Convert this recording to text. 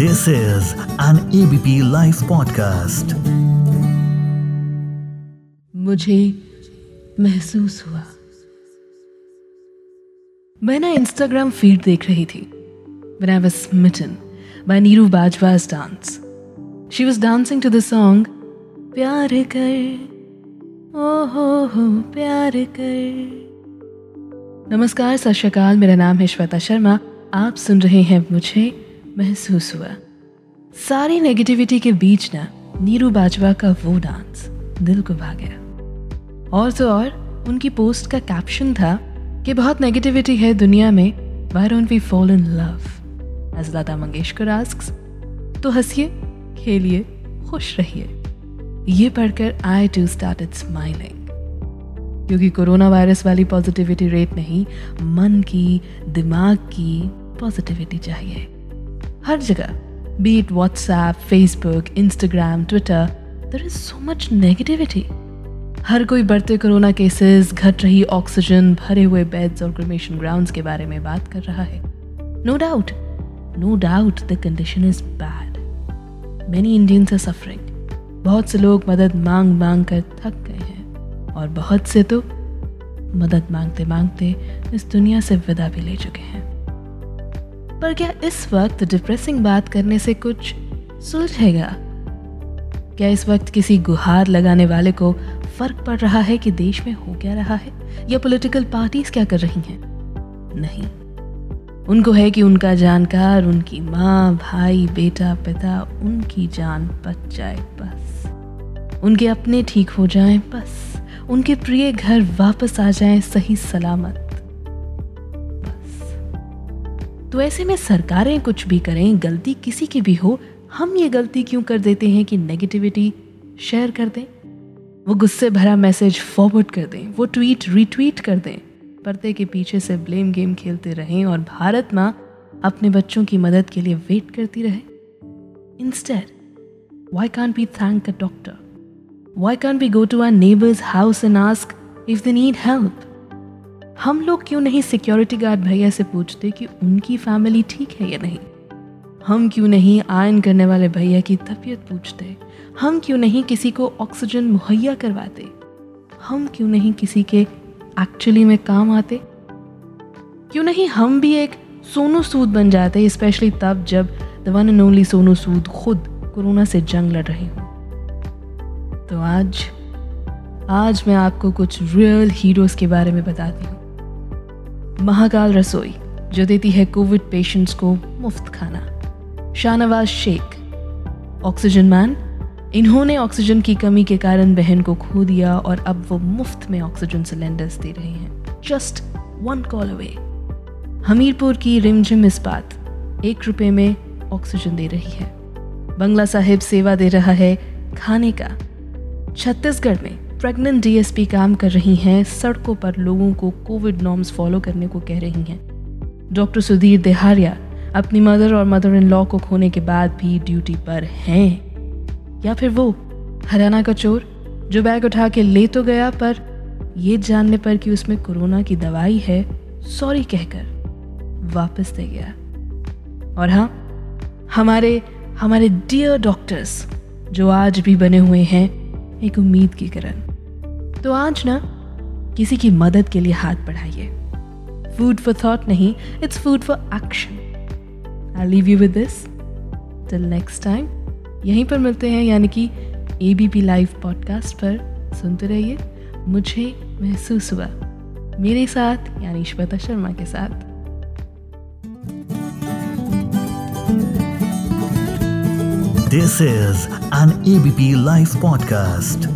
This is an ABP live podcast मुझे महसूस हुआ। मैं इंस्टाग्राम फ़ीड देख रही थी। When I was smitten by Neeru Bajwa's dance she was dancing to the song प्यार कर ओ हो हो प्यार कर नमस्कार, सत मेरा नाम है श्वेता शर्मा। आप सुन रहे हैं मुझे महसूस हुआ। सारी नेगेटिविटी के बीच ना नीरू बाजवा का वो डांस दिल को भा गया। और तो और, उनकी पोस्ट का कैप्शन था कि बहुत नेगेटिविटी है दुनिया में why don't we fall in love as Lata Mangeshkar asks तो हंसिए, खेलिए, खुश रहिए। ये पढ़कर आई टू स्टार्ट स्माइलिंग क्योंकि कोरोना वायरस वाली पॉजिटिविटी रेट नहीं, मन की, दिमाग की पॉजिटिविटी चाहिए। हर जगह be it WhatsApp Facebook Instagram Twitter there is so much negativity हर कोई बढ़ते कोरोना केसेस घट रही ऑक्सीजन भरे हुए बेड्स और क्रिमेशन ग्राउंड्स के बारे में बात कर रहा है। No doubt no doubt the condition is bad many Indians are suffering बहुत से लोग मदद मांग मांग कर थक गए हैं। और बहुत से तो मदद मांगते मांगते इस दुनिया से विदा भी ले चुके हैं। पर क्या इस वक्त डिप्रेसिंग बात करने से कुछ सुलझेगा? क्या इस वक्त किसी गुहार लगाने वाले को फ़र्क पड़ रहा है कि देश में हो क्या रहा है? या पॉलिटिकल पार्टीज़ क्या कर रही हैं? नहीं। उनको है कि उनका जानकार, उनकी माँ, भाई, बेटा, पिता, उनकी जान बच जाए बस। उनके अपने ठीक हो जाएँ बस। उनके प्रिय घर वापस आ जाएँ सही सलामत। तो ऐसे में सरकारें कुछ भी करें, गलती किसी की भी हो, हम ये गलती क्यों कर देते हैं कि नेगेटिविटी शेयर कर दें? वो गुस्से भरा मैसेज फॉरवर्ड कर दें, वो ट्वीट रिट्वीट कर दें, पर्दे के पीछे से ब्लेम गेम खेलते रहें और भारत माँ अपने बच्चों की मदद के लिए वेट करती रहे। Instead why can't we thank a doctor why can't we go to our neighbours house and ask if they need help हम लोग क्यों नहीं सिक्योरिटी गार्ड भैया से पूछते कि उनकी फैमिली ठीक है या नहीं? हम क्यों नहीं आयन करने वाले भैया की तबीयत पूछते? हम क्यों नहीं किसी को ऑक्सीजन मुहैया करवाते? हम क्यों नहीं किसी के एक्चुअली में काम आते? क्यों नहीं हम भी एक सोनू सूद बन जाते स्पेशली तब जब the one and only Sonu Sood खुद कोरोना से जंग लड़ रहे हों। तो आज आज मैं आपको कुछ रियल हीरोज़ के बारे में बताती हूँ। महाकाल रसोई, जो देती है कोविड पेशेंट्स को मुफ़्त खाना। Shahnawaz Shaikh, oxygen man. इन्होंने ऑक्सीजन की कमी के कारण बहन को खो दिया और अब वो मुफ़्त में ऑक्सीजन सिलेंडर्स दे रहे हैं। Just one call away Hamirpur की रिमझिम इस्पात एक रुपए में ऑक्सीजन दे रही है। बंगला साहिब सेवा दे रहा है खाने का। छत्तीसगढ़ में प्रेग्नेंट डीएसपी काम कर रही हैं, सड़कों पर लोगों को कोविड नॉर्म्स फॉलो करने को कह रही हैं। डॉक्टर सुधीर देहारिया अपनी मदर और मदर इन लॉ को खोने के बाद भी ड्यूटी पर हैं। या फिर वो हरियाणा का चोर, जो बैग उठा के ले तो गया, पर ये जानने पर कि उसमें कोरोना की दवाई है, सॉरी कहकर वापस दे गया। और हाँ हमारे हमारे डियर डॉक्टर्स जो आज भी बने हुए हैं, एक उम्मीद की किरण। तो आज ना, किसी की मदद के लिए हाथ बढ़ाइए। फ़ूड फॉर थॉट नहीं it's food for action I leave you with this till next time यहीं पर मिलते हैं, यानी कि A B P live podcast पर। सुनते रहिए। मुझे महसूस हुआ, मेरे साथ, यानी श्वेता शर्मा के साथ। This is an ABP Life podcast.